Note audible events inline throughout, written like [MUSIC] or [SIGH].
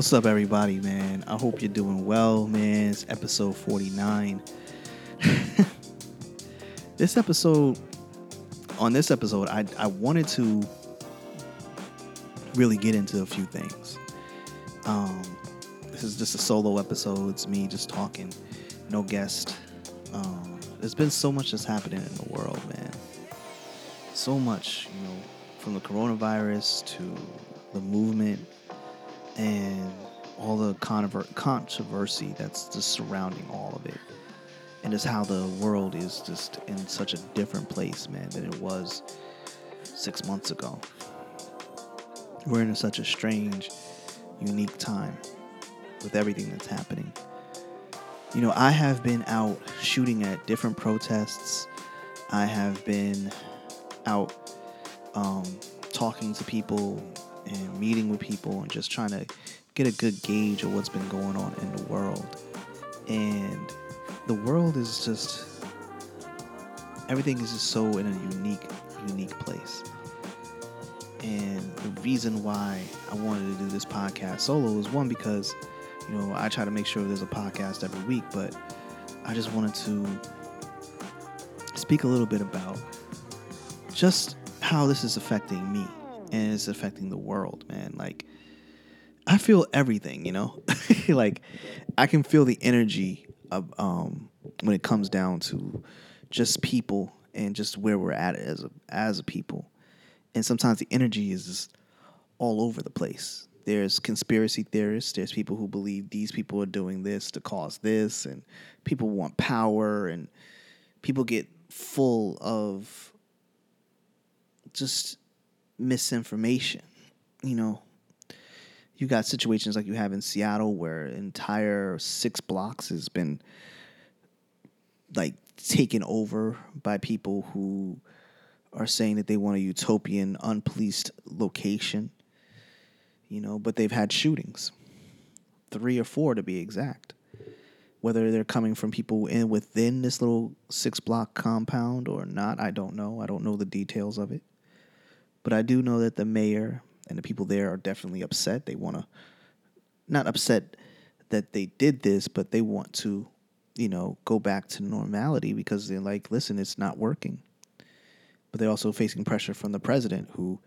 What's up, everybody, man? I hope you're doing well, man. It's episode 49. [LAUGHS] this episode, on this episode, I, I wanted to really get into a few things. Um, this is just a solo episode. It's me just talking, no guest. Um, there's been so much that's happening in the world, man. So much, you know, from the coronavirus to the movement and all the controver- controversy that's just surrounding all of it. And just how the world is just in such a different place, man, than it was six months ago. We're in such a strange, unique time with everything that's happening. You know, I have been out shooting at different protests. I have been out um, talking to people and meeting with people and just trying to get a good gauge of what's been going on in the world. And the world is just everything is just so in a unique, unique place. And the reason why I wanted to do this podcast solo is one because, you know, I try to make sure there's a podcast every week, but I just wanted to speak a little bit about just how this is affecting me and it's affecting the world, man. Like, I feel everything, you know? [LAUGHS] like, I can feel the energy of, um, when it comes down to just people and just where we're at as a, as a people. And sometimes the energy is just all over the place. There's conspiracy theorists, there's people who believe these people are doing this to cause this, and people want power, and people get full of just misinformation. You know, you got situations like you have in Seattle where entire six blocks has been like taken over by people who are saying that they want a utopian, unpoliced location. You know, but they've had shootings, three or four to be exact. Whether they're coming from people in within this little six block compound or not, I don't know. I don't know the details of it. But I do know that the mayor and the people there are definitely upset. They want to, not upset that they did this, but they want to, you know, go back to normality because they're like, listen, it's not working. But they're also facing pressure from the president, who,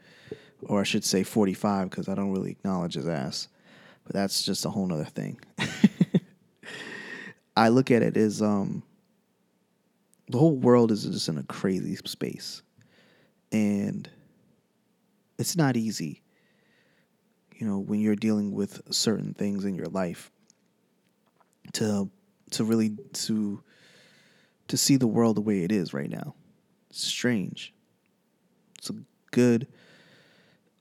or I should say 45, because I don't really acknowledge his ass. But that's just a whole nother thing. [LAUGHS] I look at it as um, the whole world is just in a crazy space. And it's not easy, you know, when you're dealing with certain things in your life to to really to to see the world the way it is right now. It's strange. It's a good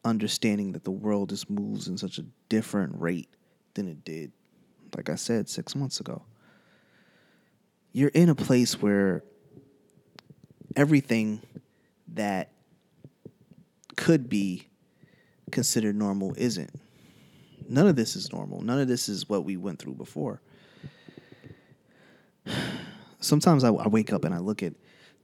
understanding that the world just moves in such a different rate than it did, like I said, six months ago. You're in a place where everything that could be considered normal isn't. None of this is normal. None of this is what we went through before. [SIGHS] Sometimes I, I wake up and I look at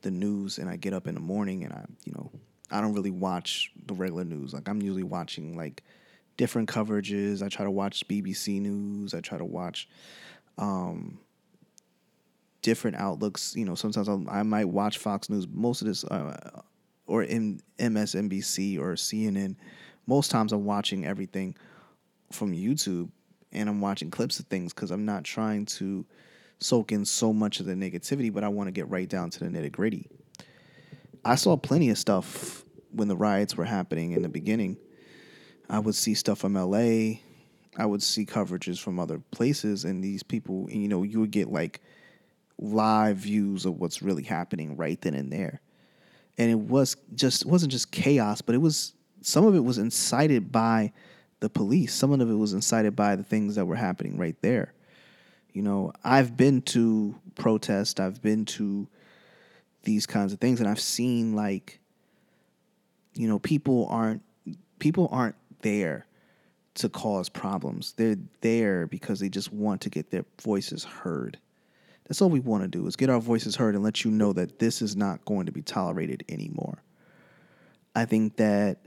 the news and I get up in the morning and I, you know, I don't really watch the regular news. Like I'm usually watching like different coverages. I try to watch BBC News. I try to watch um, different outlooks. You know, sometimes I'll, i might watch Fox News. Most of this, uh, or in MSNBC or CNN. Most times I'm watching everything from YouTube and I'm watching clips of things because I'm not trying to soak in so much of the negativity, but I want to get right down to the nitty gritty. I saw plenty of stuff when the riots were happening in the beginning. I would see stuff from LA. I would see coverages from other places, and these people, you know, you would get like live views of what's really happening right then and there and it was just wasn't just chaos, but it was some of it was incited by the police. Some of it was incited by the things that were happening right there. You know, I've been to protest, I've been to these kinds of things, and I've seen like, you know, people aren't people aren't there to cause problems. They're there because they just want to get their voices heard. That's all we want to do is get our voices heard and let you know that this is not going to be tolerated anymore. I think that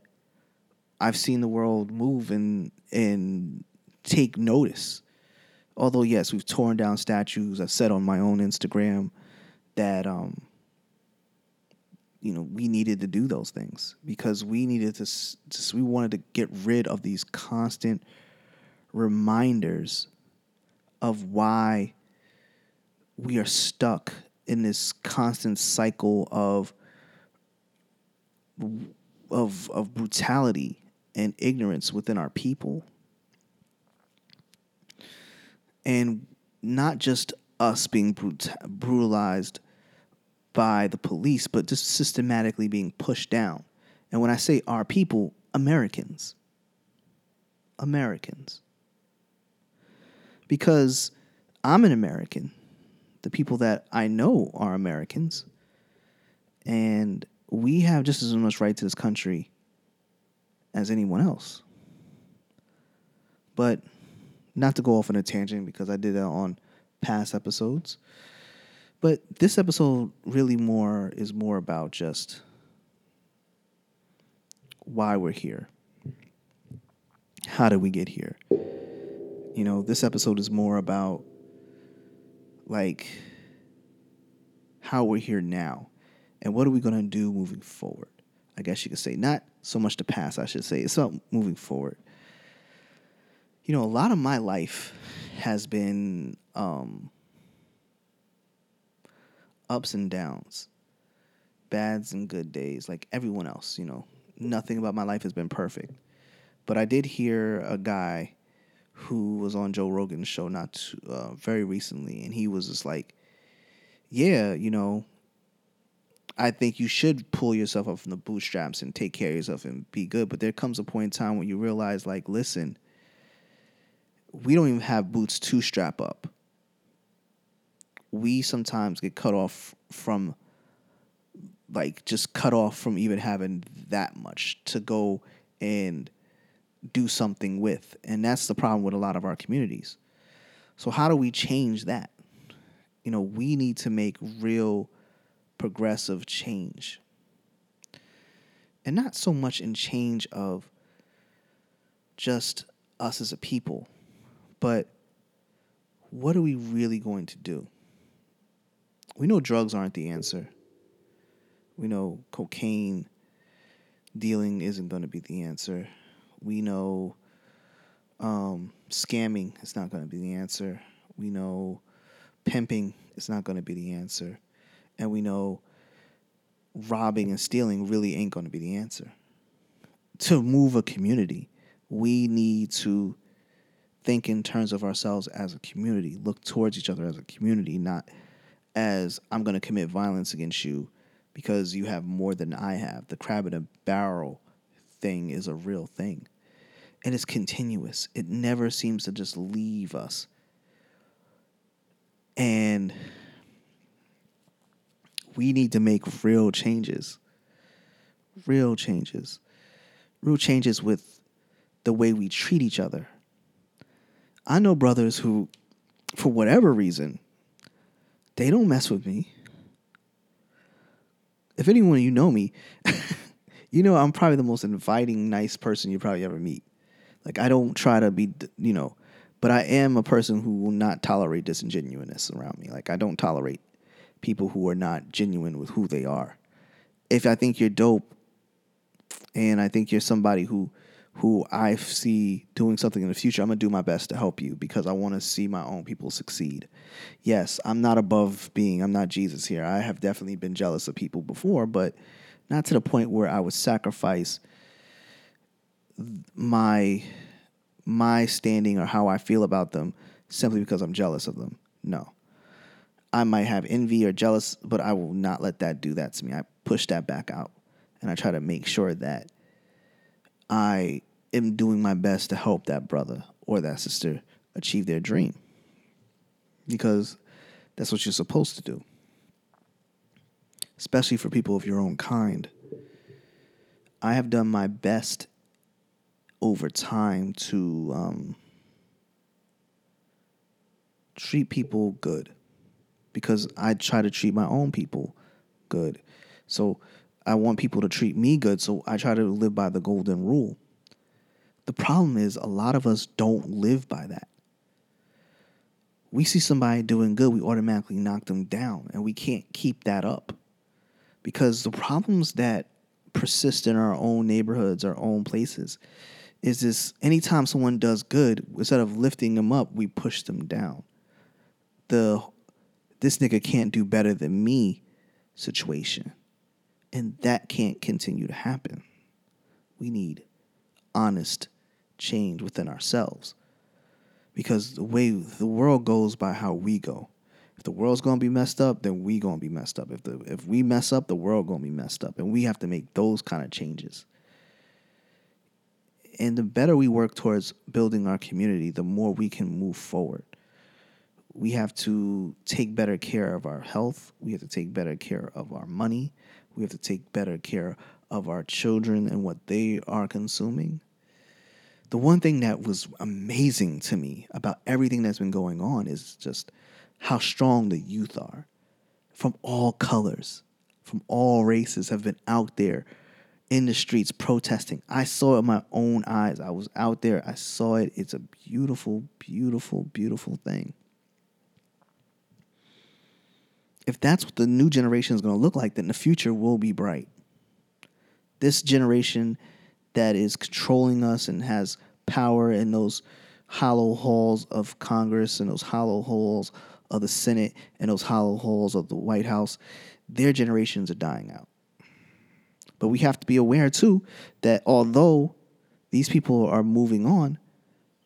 I've seen the world move and in take notice. Although yes, we've torn down statues. I've said on my own Instagram that um, you know we needed to do those things because we needed to we wanted to get rid of these constant reminders of why we are stuck in this constant cycle of of of brutality and ignorance within our people and not just us being brut- brutalized by the police, but just systematically being pushed down. And when I say our people, Americans. Americans. Because I'm an American. The people that I know are Americans. And we have just as much right to this country as anyone else. But not to go off on a tangent because I did that on past episodes. But this episode really more is more about just why we're here. How did we get here? You know, this episode is more about like how we're here now and what are we going to do moving forward. I guess you could say not so much the past, I should say. It's about moving forward you know, a lot of my life has been um, ups and downs, bads and good days, like everyone else. You know, nothing about my life has been perfect. But I did hear a guy who was on Joe Rogan's show not too, uh, very recently, and he was just like, "Yeah, you know, I think you should pull yourself up from the bootstraps and take care of yourself and be good. But there comes a point in time when you realize, like, listen." we don't even have boots to strap up. We sometimes get cut off from like just cut off from even having that much to go and do something with. And that's the problem with a lot of our communities. So how do we change that? You know, we need to make real progressive change. And not so much in change of just us as a people but what are we really going to do? We know drugs aren't the answer. We know cocaine dealing isn't going to be the answer. We know um, scamming is not going to be the answer. We know pimping is not going to be the answer. And we know robbing and stealing really ain't going to be the answer. To move a community, we need to think in terms of ourselves as a community, look towards each other as a community, not as I'm going to commit violence against you because you have more than I have. The crab in a barrel thing is a real thing. And it's continuous. It never seems to just leave us. And we need to make real changes. Real changes. Real changes with the way we treat each other I know brothers who, for whatever reason, they don't mess with me. If anyone you know me, [LAUGHS] you know I'm probably the most inviting, nice person you probably ever meet. Like I don't try to be, you know, but I am a person who will not tolerate disingenuousness around me. Like I don't tolerate people who are not genuine with who they are. If I think you're dope and I think you're somebody who who I see doing something in the future, I'm gonna do my best to help you because I want to see my own people succeed. Yes, I'm not above being, I'm not Jesus here. I have definitely been jealous of people before, but not to the point where I would sacrifice my my standing or how I feel about them simply because I'm jealous of them. No. I might have envy or jealous, but I will not let that do that to me. I push that back out and I try to make sure that I am doing my best to help that brother or that sister achieve their dream. Because that's what you're supposed to do. Especially for people of your own kind. I have done my best over time to um, treat people good because I try to treat my own people good. So I want people to treat me good, so I try to live by the golden rule. The problem is a lot of us don't live by that. We see somebody doing good, we automatically knock them down, and we can't keep that up. Because the problems that persist in our own neighborhoods, our own places, is this anytime someone does good, instead of lifting them up, we push them down. The this nigga can't do better than me situation. And that can't continue to happen. We need honest change within ourselves. Because the way the world goes by how we go. If the world's gonna be messed up, then we gonna be messed up. If the if we mess up, the world gonna be messed up. And we have to make those kind of changes. And the better we work towards building our community, the more we can move forward. We have to take better care of our health. We have to take better care of our money. We have to take better care of our children and what they are consuming. The one thing that was amazing to me about everything that's been going on is just how strong the youth are from all colors, from all races, have been out there in the streets protesting. I saw it with my own eyes. I was out there, I saw it. It's a beautiful, beautiful, beautiful thing. If that's what the new generation is going to look like, then the future will be bright. This generation that is controlling us and has power in those hollow halls of Congress and those hollow halls of the Senate and those hollow halls of the White House, their generations are dying out. But we have to be aware too that although these people are moving on,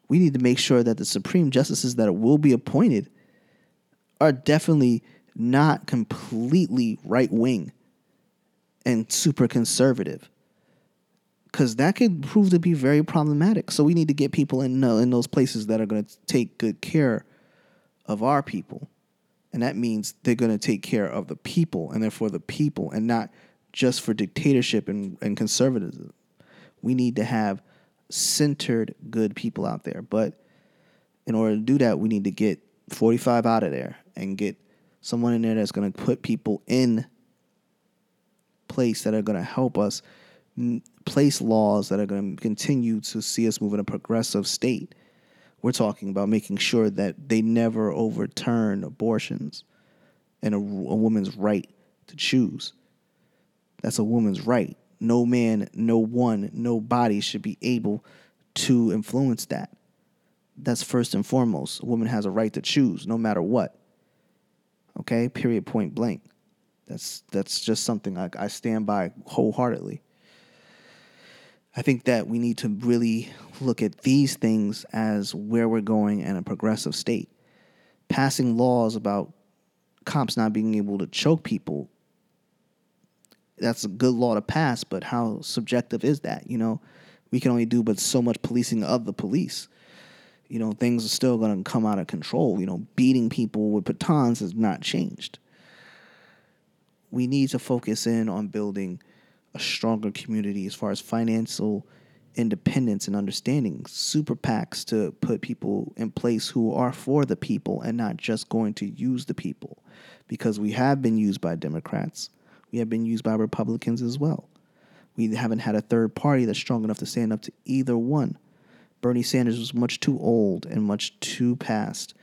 we need to make sure that the supreme justices that will be appointed are definitely not completely right wing and super conservative because that could prove to be very problematic. So we need to get people in uh, in those places that are going to take good care of our people, and that means they're going to take care of the people and therefore the people, and not just for dictatorship and, and conservatism. We need to have centered good people out there, but in order to do that, we need to get 45 out of there and get someone in there that's going to put people in place that are going to help us place laws that are going to continue to see us move in a progressive state. We're talking about making sure that they never overturn abortions and a, a woman's right to choose. That's a woman's right. No man, no one, no body should be able to influence that. That's first and foremost. A woman has a right to choose no matter what. Okay? Period, point blank. That's that's just something I, I stand by wholeheartedly. I think that we need to really look at these things as where we're going in a progressive state. Passing laws about cops not being able to choke people, that's a good law to pass, but how subjective is that? You know, we can only do but so much policing of the police. You know, things are still going to come out of control. You know, beating people with batons has not changed. We need to focus in on building a stronger community as far as financial independence and understanding. Super PACs to put people in place who are for the people and not just going to use the people. Because we have been used by Democrats, we have been used by Republicans as well. We haven't had a third party that's strong enough to stand up to either one. Bernie Sanders was much too old and much too past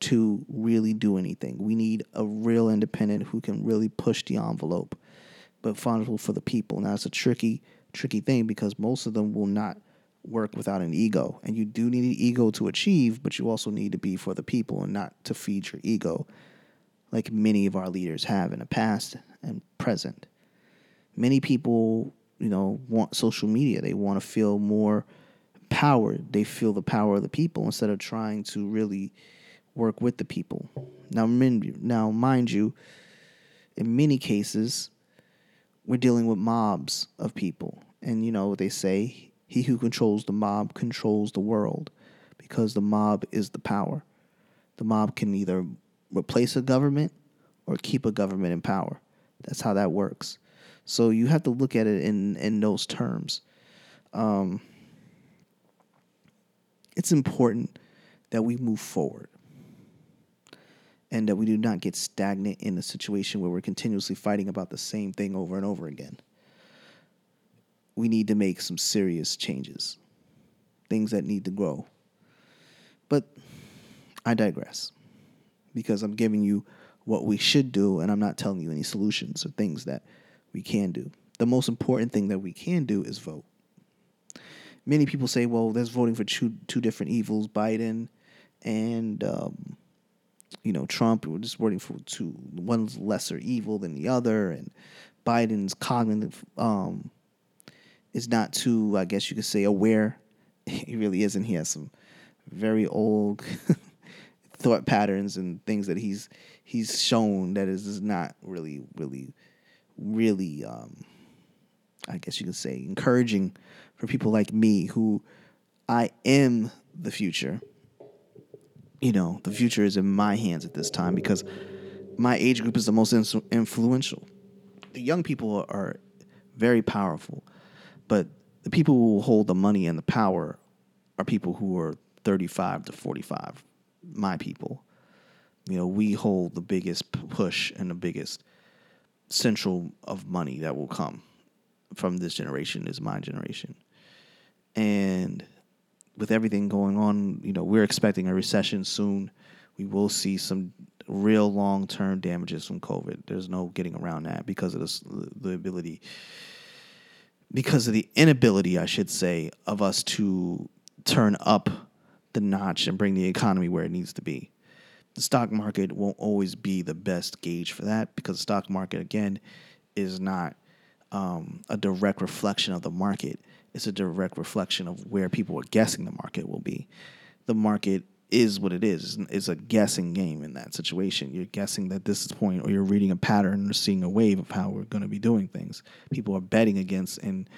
to really do anything. We need a real independent who can really push the envelope but vulnerable for the people. Now it's a tricky, tricky thing because most of them will not work without an ego. And you do need an ego to achieve, but you also need to be for the people and not to feed your ego, like many of our leaders have in the past and present. Many people, you know, want social media. They want to feel more power. They feel the power of the people instead of trying to really work with the people. Now, now mind you, in many cases, we're dealing with mobs of people. And you know, they say he who controls the mob controls the world because the mob is the power. The mob can either replace a government or keep a government in power. That's how that works. So you have to look at it in, in those terms. Um, it's important that we move forward and that we do not get stagnant in a situation where we're continuously fighting about the same thing over and over again. We need to make some serious changes. things that need to grow. But I digress because I'm giving you what we should do and I'm not telling you any solutions or things that we can do. The most important thing that we can do is vote. Many people say, well, that's voting for two, two different evils Biden and, um, you know, Trump. We're just voting for two. One's lesser evil than the other. And Biden's cognitive um, is not too, I guess you could say, aware. [LAUGHS] He really isn't. He has some very old [LAUGHS] thought patterns and things that he's he's shown that is, not really, really, really, um, I guess you could say, encouraging for people like me who I am the future. You know, the future is in my hands at this time because my age group is the most influential. The young people are very powerful, but the people who hold the money and the power are people who are 35 to 45, my people. You know, we hold the biggest push and the biggest central of money that will come from this generation is my generation. And with everything going on, you know, we're expecting a recession soon. We will see some real long term damages from COVID. There's no getting around that because of this, the ability, because of the inability, I should say, of us to turn up the notch and bring the economy where it needs to be. The stock market won't always be the best gauge for that because the stock market, again, is not um, a direct reflection of the market. It's a direct reflection of where people are guessing the market will be. The market is what it is. It's a guessing game in that situation. You're guessing that this is point, or you're reading a pattern or seeing a wave of how we're going to be doing things. People are betting against and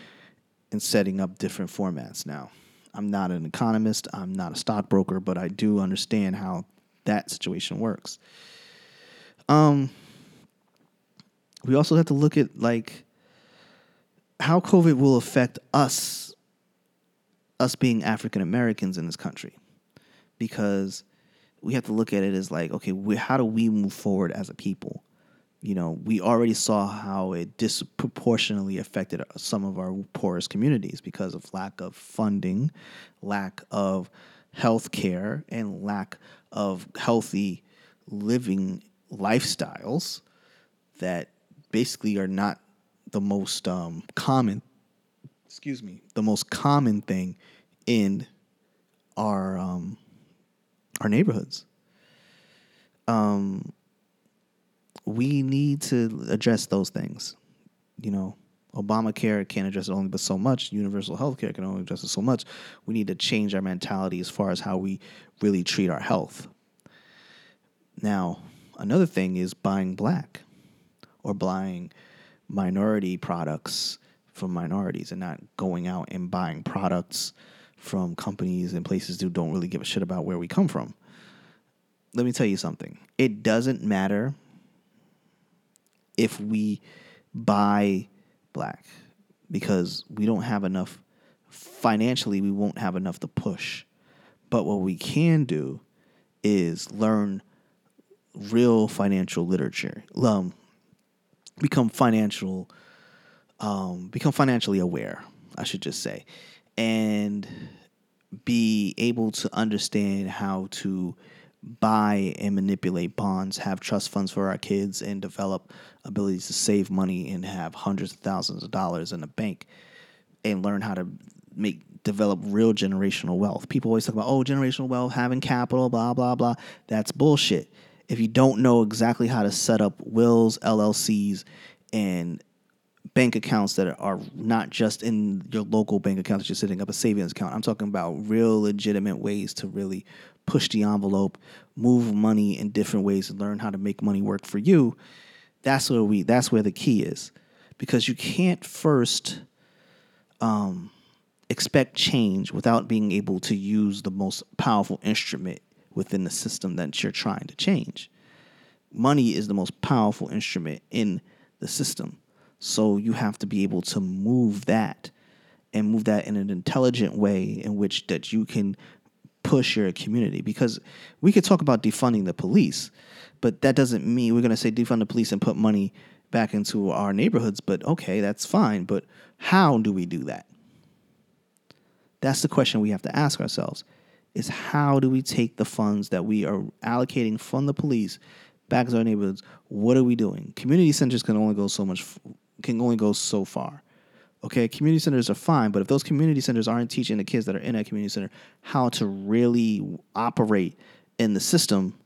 and setting up different formats now. I'm not an economist, I'm not a stockbroker, but I do understand how that situation works. Um, we also have to look at like how COVID will affect us, us being African Americans in this country, because we have to look at it as like, okay, we, how do we move forward as a people? You know, we already saw how it disproportionately affected some of our poorest communities because of lack of funding, lack of health care, and lack of healthy living lifestyles that basically are not the most um, common, excuse me, the most common thing in our um, our neighborhoods. Um, we need to address those things. You know, Obamacare can't address it only but so much. Universal health care can only address it so much. We need to change our mentality as far as how we really treat our health. Now, another thing is buying black or buying minority products from minorities and not going out and buying products from companies and places who don't really give a shit about where we come from. Let me tell you something. It doesn't matter if we buy black because we don't have enough financially we won't have enough to push. But what we can do is learn real financial literature um, become financial um, become financially aware i should just say and be able to understand how to buy and manipulate bonds, have trust funds for our kids, and develop abilities to save money and have hundreds of thousands of dollars in the bank and learn how to make develop real generational wealth. People always talk about, oh, generational wealth, having capital, blah, blah, blah. That's bullshit. If you don't know exactly how to set up wills, LLCs, and bank accounts that are not just in your local bank accounts that you're setting up a savings account. I'm talking about real legitimate ways to really push the envelope, move money in different ways, and learn how to make money work for you. That's where we. That's where the key is, because you can't first um, expect change without being able to use the most powerful instrument within the system that you're trying to change. Money is the most powerful instrument in the system. So you have to be able to move that and move that in an intelligent way in which that you can push your community because we could talk about defunding the police, but that doesn't mean we're going to say defund the police and put money back into our neighborhoods. But okay, that's fine. But how do we do that? That's the question we have to ask ourselves is how do we take the funds that we are allocating from the police back to our neighborhoods? What are we doing? Community centers can only go so much can only go so far. Okay, community centers are fine, but if those community centers aren't teaching the kids that are in that community center how to really operate in the system,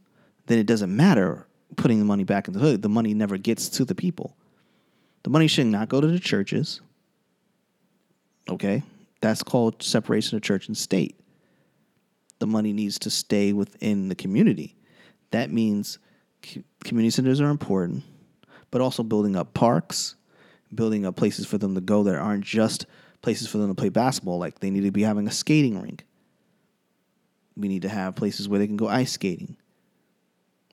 then it doesn't matter putting the money back into the hood. The money never gets to the people. The money should not go to the churches. Okay, that's called separation of church and state. The money needs to stay within the community. That means community centers are important, but also building up parks, building up places for them to go that aren't just places for them to play basketball. Like they need to be having a skating rink. We need to have places where they can go ice skating.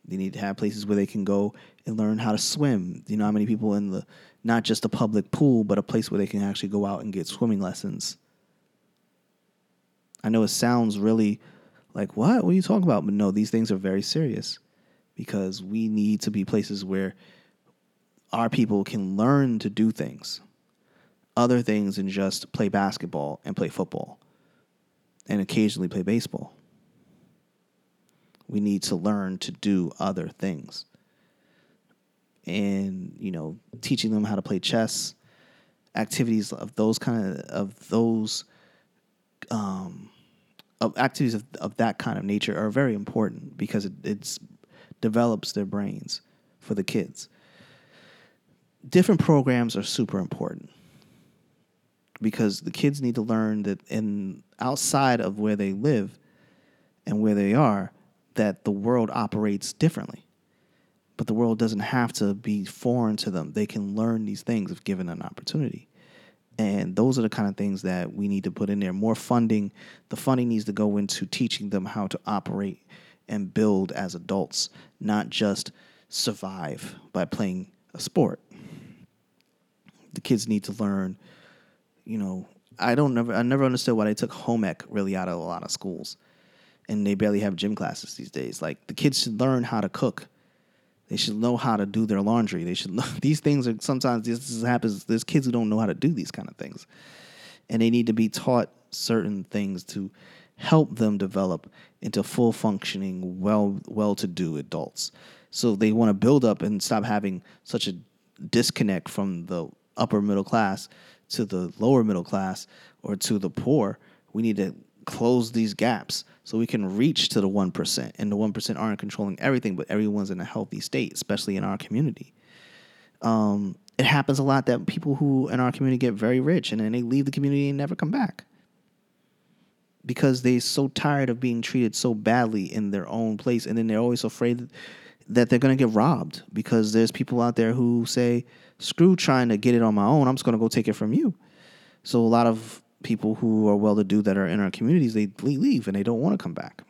They need to have places where they can go and learn how to swim. You know how many people in the not just a public pool, but a place where they can actually go out and get swimming lessons. I know it sounds really like what? What are you talking about? But no, these things are very serious because we need to be places where our people can learn to do things, other things than just play basketball and play football and occasionally play baseball. We need to learn to do other things. And, you know, teaching them how to play chess, activities of those kind of of those um of activities of, of that kind of nature are very important because it it's develops their brains for the kids different programs are super important because the kids need to learn that in outside of where they live and where they are that the world operates differently. But the world doesn't have to be foreign to them. They can learn these things if given an opportunity. And those are the kind of things that we need to put in there. More funding. The funding needs to go into teaching them how to operate and build as adults not just survive by playing a sport the kids need to learn. You know, I don't never I never understood why they took home ec really out of a lot of schools, and they barely have gym classes these days. Like the kids should learn how to cook. They should know how to do their laundry. They should [LAUGHS] know these things are sometimes this happens. There's kids who don't know how to do these kind of things, and they need to be taught certain things to help them develop into full functioning, well well to do adults. So they want to build up and stop having such a disconnect from the upper middle class to the lower middle class or to the poor. We need to close these gaps so we can reach to the 1%. And the 1% aren't controlling everything, but everyone's in a healthy state, especially in our community. Um, it happens a lot that people who in our community get very rich and then they leave the community and never come back because they're so tired of being treated so badly in their own place and then they're always afraid that they're going to get robbed because there's people out there who say screw trying to get it on my own. I'm just going to go take it from you. So a lot of people who are well to do that are in our communities, they leave and they don't want to come back.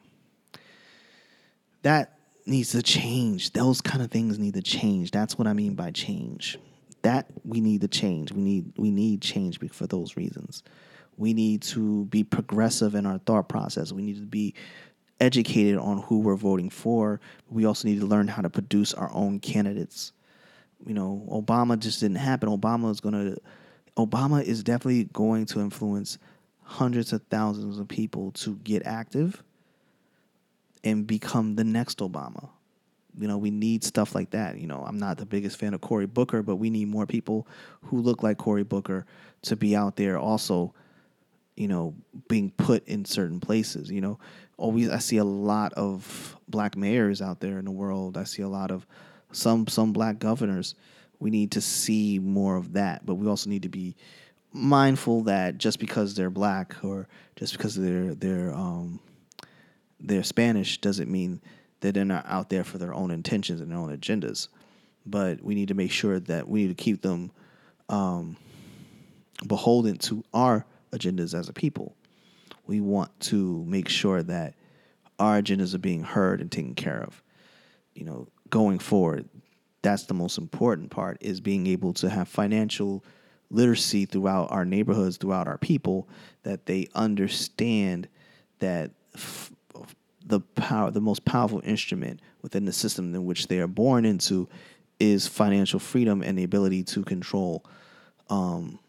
That needs to change. Those kind of things need to change. That's what I mean by change. That we need to change. We need we need change for those reasons. We need to be progressive in our thought process. We need to be educated on who we're voting for. We also need to learn how to produce our own candidates you know, Obama just didn't happen. Obama is going to, Obama is definitely going to influence hundreds of thousands of people to get active and become the next Obama. You know, we need stuff like that. You know, I'm not the biggest fan of Cory Booker, but we need more people who look like Cory Booker to be out there also, you know, being put in certain places. You know, always I see a lot of black mayors out there in the world. I see a lot of some some black governors. We need to see more of that, but we also need to be mindful that just because they're black or just because they're they're um, they're Spanish doesn't mean that they're not out there for their own intentions and their own agendas. But we need to make sure that we need to keep them um, beholden to our agendas as a people. We want to make sure that our agendas are being heard and taken care of. You know, going forward. That's the most important part is being able to have financial literacy throughout our neighborhoods, throughout our people, that they understand that f- the power, the most powerful instrument within the system in which they are born into, is financial freedom and the ability to control um,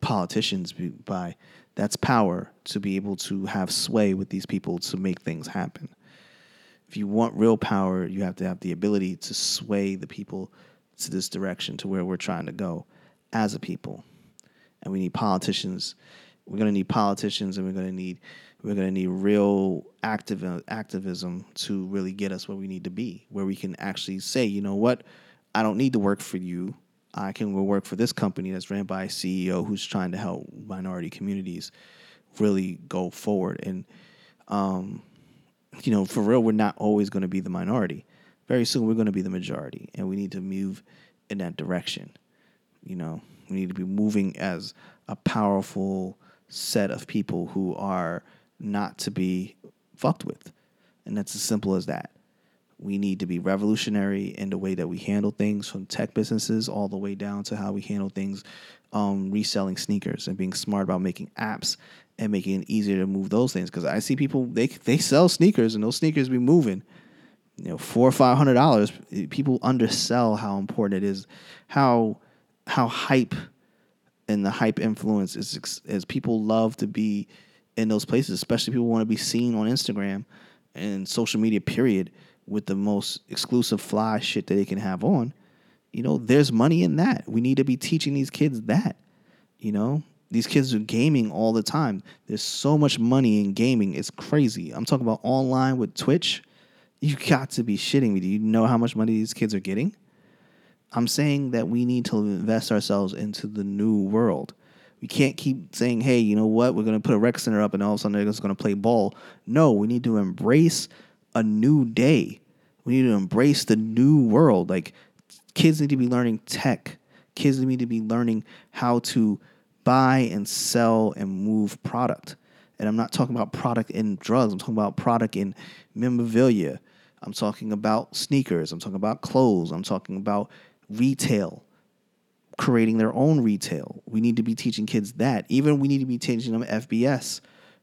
politicians by that's power to be able to have sway with these people to make things happen. If you want real power, you have to have the ability to sway the people to this direction to where we're trying to go as a people. And we need politicians. We're going to need politicians and we're going to need we're going to need real activism to really get us where we need to be, where we can actually say, you know what, I don't need to work for you. I can go work for this company that's ran by a CEO who's trying to help minority communities really go forward. And, um, you know, for real, we're not always going to be the minority. Very soon, we're going to be the majority, and we need to move in that direction. You know, we need to be moving as a powerful set of people who are not to be fucked with. And that's as simple as that. We need to be revolutionary in the way that we handle things from tech businesses all the way down to how we handle things um, reselling sneakers and being smart about making apps and making it easier to move those things. Because I see people they they sell sneakers and those sneakers be moving, you know, four or five hundred dollars. People undersell how important it is, how how hype and the hype influence is as people love to be in those places, especially people want to be seen on Instagram and social media. Period with the most exclusive fly shit that they can have on, you know, there's money in that. We need to be teaching these kids that. You know, these kids are gaming all the time. There's so much money in gaming. It's crazy. I'm talking about online with Twitch. You got to be shitting me. Do you know how much money these kids are getting? I'm saying that we need to invest ourselves into the new world. We can't keep saying, hey, you know what? We're going to put a rec center up and all of a sudden they're just going to play ball. No, we need to embrace a new day. We need to embrace the new world. Like kids need to be learning tech. Kids need to be learning how to buy and sell and move product. And I'm not talking about product in drugs. I'm talking about product in memorabilia. I'm talking about sneakers. I'm talking about clothes. I'm talking about retail, creating their own retail. We need to be teaching kids that. Even we need to be teaching them FBS,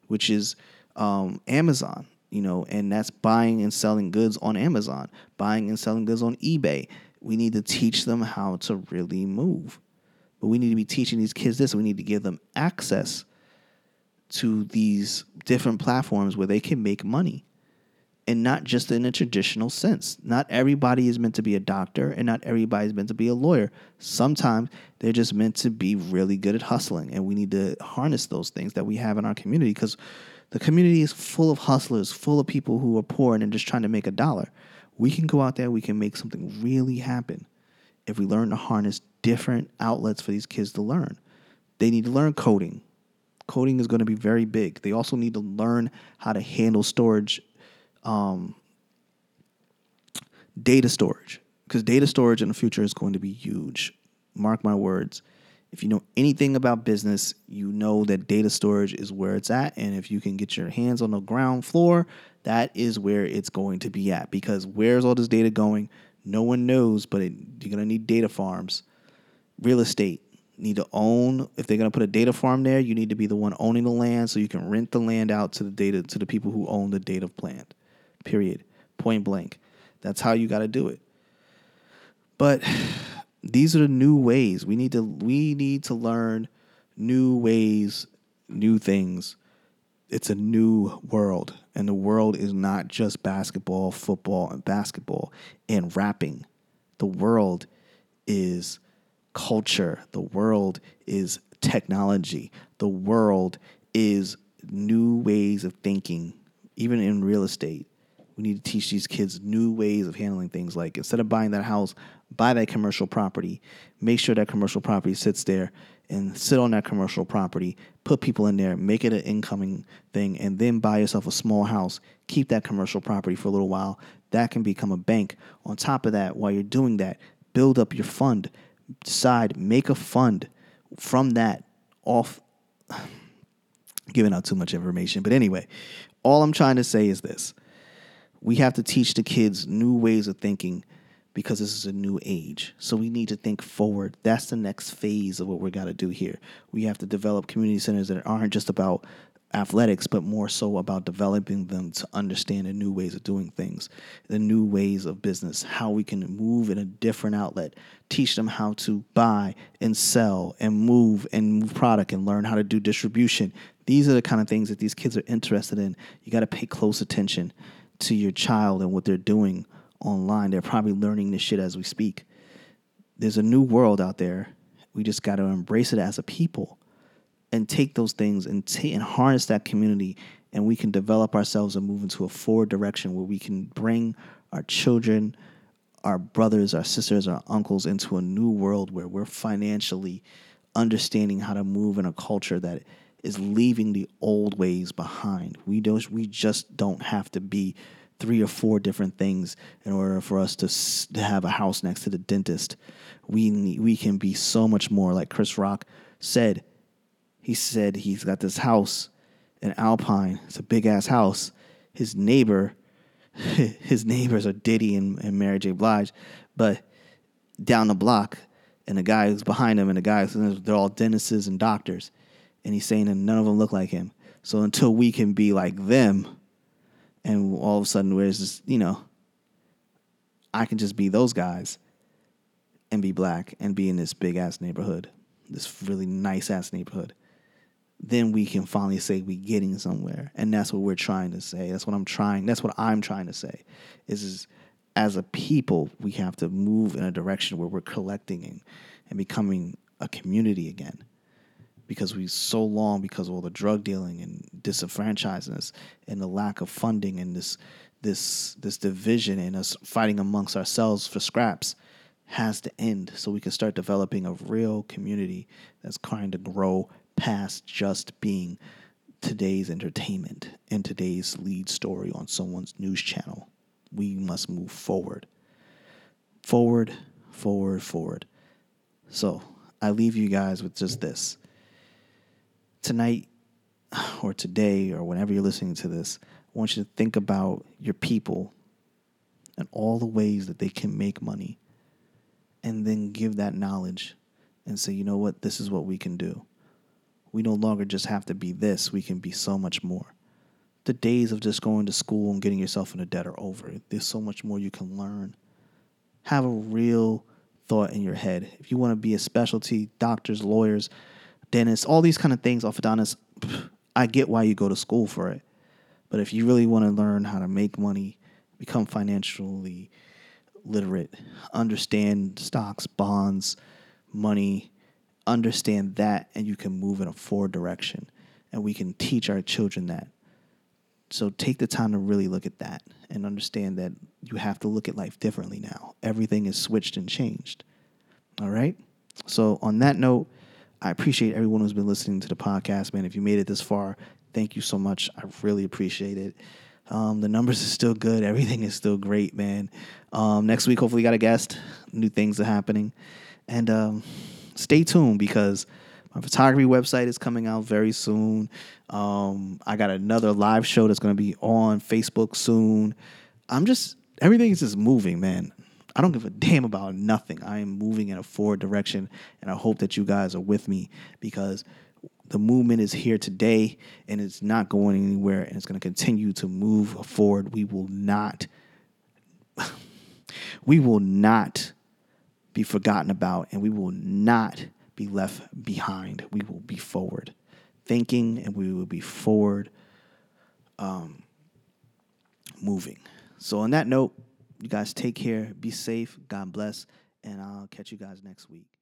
which is um, Amazon you know, and that's buying and selling goods on Amazon, buying and selling goods on eBay. We need to teach them how to really move. But we need to be teaching these kids this. We need to give them access to these different platforms where they can make money. And not just in a traditional sense. Not everybody is meant to be a doctor, and not everybody is meant to be a lawyer. Sometimes they're just meant to be really good at hustling, and we need to harness those things that we have in our community because the community is full of hustlers, full of people who are poor and just trying to make a dollar. We can go out there, we can make something really happen if we learn to harness different outlets for these kids to learn. They need to learn coding. Coding is going to be very big. They also need to learn how to handle storage, um, data storage, because data storage in the future is going to be huge. Mark my words. If you know anything about business, you know that data storage is where it's at. And if you can get your hands on the ground floor, that is where it's going to be at. Because where's all this data going? No one knows, but it, you're going to need data farms. Real estate, need to own if they're going to put a data farm there you need to be the one owning the land so you can rent the land out to the data to the people who own the data plant period point blank that's how you got to do it but these are the new ways. We need to we need to learn new ways, new things. It's a new world, and the world is not just basketball, football, and basketball and rapping. The world is culture. The world is technology. The world is new ways of thinking, even in real estate. We need to teach these kids new ways of handling things. Like instead of buying that house, buy that commercial property. Make sure that commercial property sits there and sit on that commercial property. Put people in there, make it an incoming thing, and then buy yourself a small house. Keep that commercial property for a little while. That can become a bank. On top of that, while you're doing that, build up your fund. Decide, make a fund from that off. [SIGHS] Giving out too much information. But anyway, all I'm trying to say is this we have to teach the kids new ways of thinking because this is a new age. So we need to think forward. That's the next phase of what we got to do here. We have to develop community centers that aren't just about athletics, but more so about developing them to understand the new ways of doing things, the new ways of business, how we can move in a different outlet, teach them how to buy and sell and move and move product and learn how to do distribution. These are the kind of things that these kids are interested in. You got to pay close attention to your child and what they're doing online. They're probably learning this shit as we speak. There's a new world out there. We just got to embrace it as a people and take those things and take and harness that community and we can develop ourselves and move into a forward direction where we can bring our children our brothers our sisters our uncles into a new world where we're financially understanding how to move in a culture that is leaving the old ways behind we don't we just don't have to be three or four different things in order for us to, to have a house next to the dentist we we can be so much more like Chris Rock said he said he's got this house in Alpine. It's a big ass house. His neighbor, [LAUGHS] his neighbors are Diddy and, and Mary J. Blige, but down the block, and the guy who's behind him, and the guys, they're all dentists and doctors, and he's saying that none of them look like him. So until we can be like them, and all of a sudden, where's this, you know, I can just be those guys and be black and be in this big ass neighborhood, this really nice ass neighborhood then we can finally say we're getting somewhere. And that's what we're trying to say. That's what I'm trying. That's what I'm trying to say. Is, is as a people, we have to move in a direction where we're collecting and, and becoming a community again. Because we so long, because of all the drug dealing and disenfranchising us and the lack of funding and this this this division and us fighting amongst ourselves for scraps has to end so we can start developing a real community that's trying to grow past just being today's entertainment and today's lead story on someone's news channel. We must move forward. Forward, forward, forward. So I leave you guys with just this. Tonight, or today, or whenever you're listening to this, I want you to think about your people and all the ways that they can make money, and then give that knowledge and say, you know what, this is what we can do we no longer just have to be this, we can be so much more. The days of just going to school and getting yourself in a debt are over. There's so much more you can learn. Have a real thought in your head. If you want to be a specialty, doctors, lawyers, dentists, all these kind of things, orthodontists, I get why you go to school for it. But if you really want to learn how to make money, become financially literate, understand stocks, bonds, money, understand that and you can move in a forward direction. And we can teach our children that. So take the time to really look at that and understand that you have to look at life differently now. Everything is switched and changed. All right? So on that note i appreciate everyone who's been listening to the podcast man. If you made it this far thank you so much. I really appreciate it. Um, the numbers are still good. Everything is still great man. Um, next week hopefully got a guest. New things are happening. And um, stay tuned because my photography website is coming out very soon. Um, I got another live show that's going to be on Facebook soon. I'm just everything is just moving, man. I don't give a [LAUGHS] damn about nothing. I am moving in a forward direction, and I hope that you guys are with me because the movement is here today and it's not going anywhere and it's going to continue to move forward. We will not [LAUGHS] we will not be forgotten about, and we will not be left behind. We will be forward thinking, and we will be forward um, moving. So, on that note, you guys take care, be safe, God bless, and I'll catch you guys next week.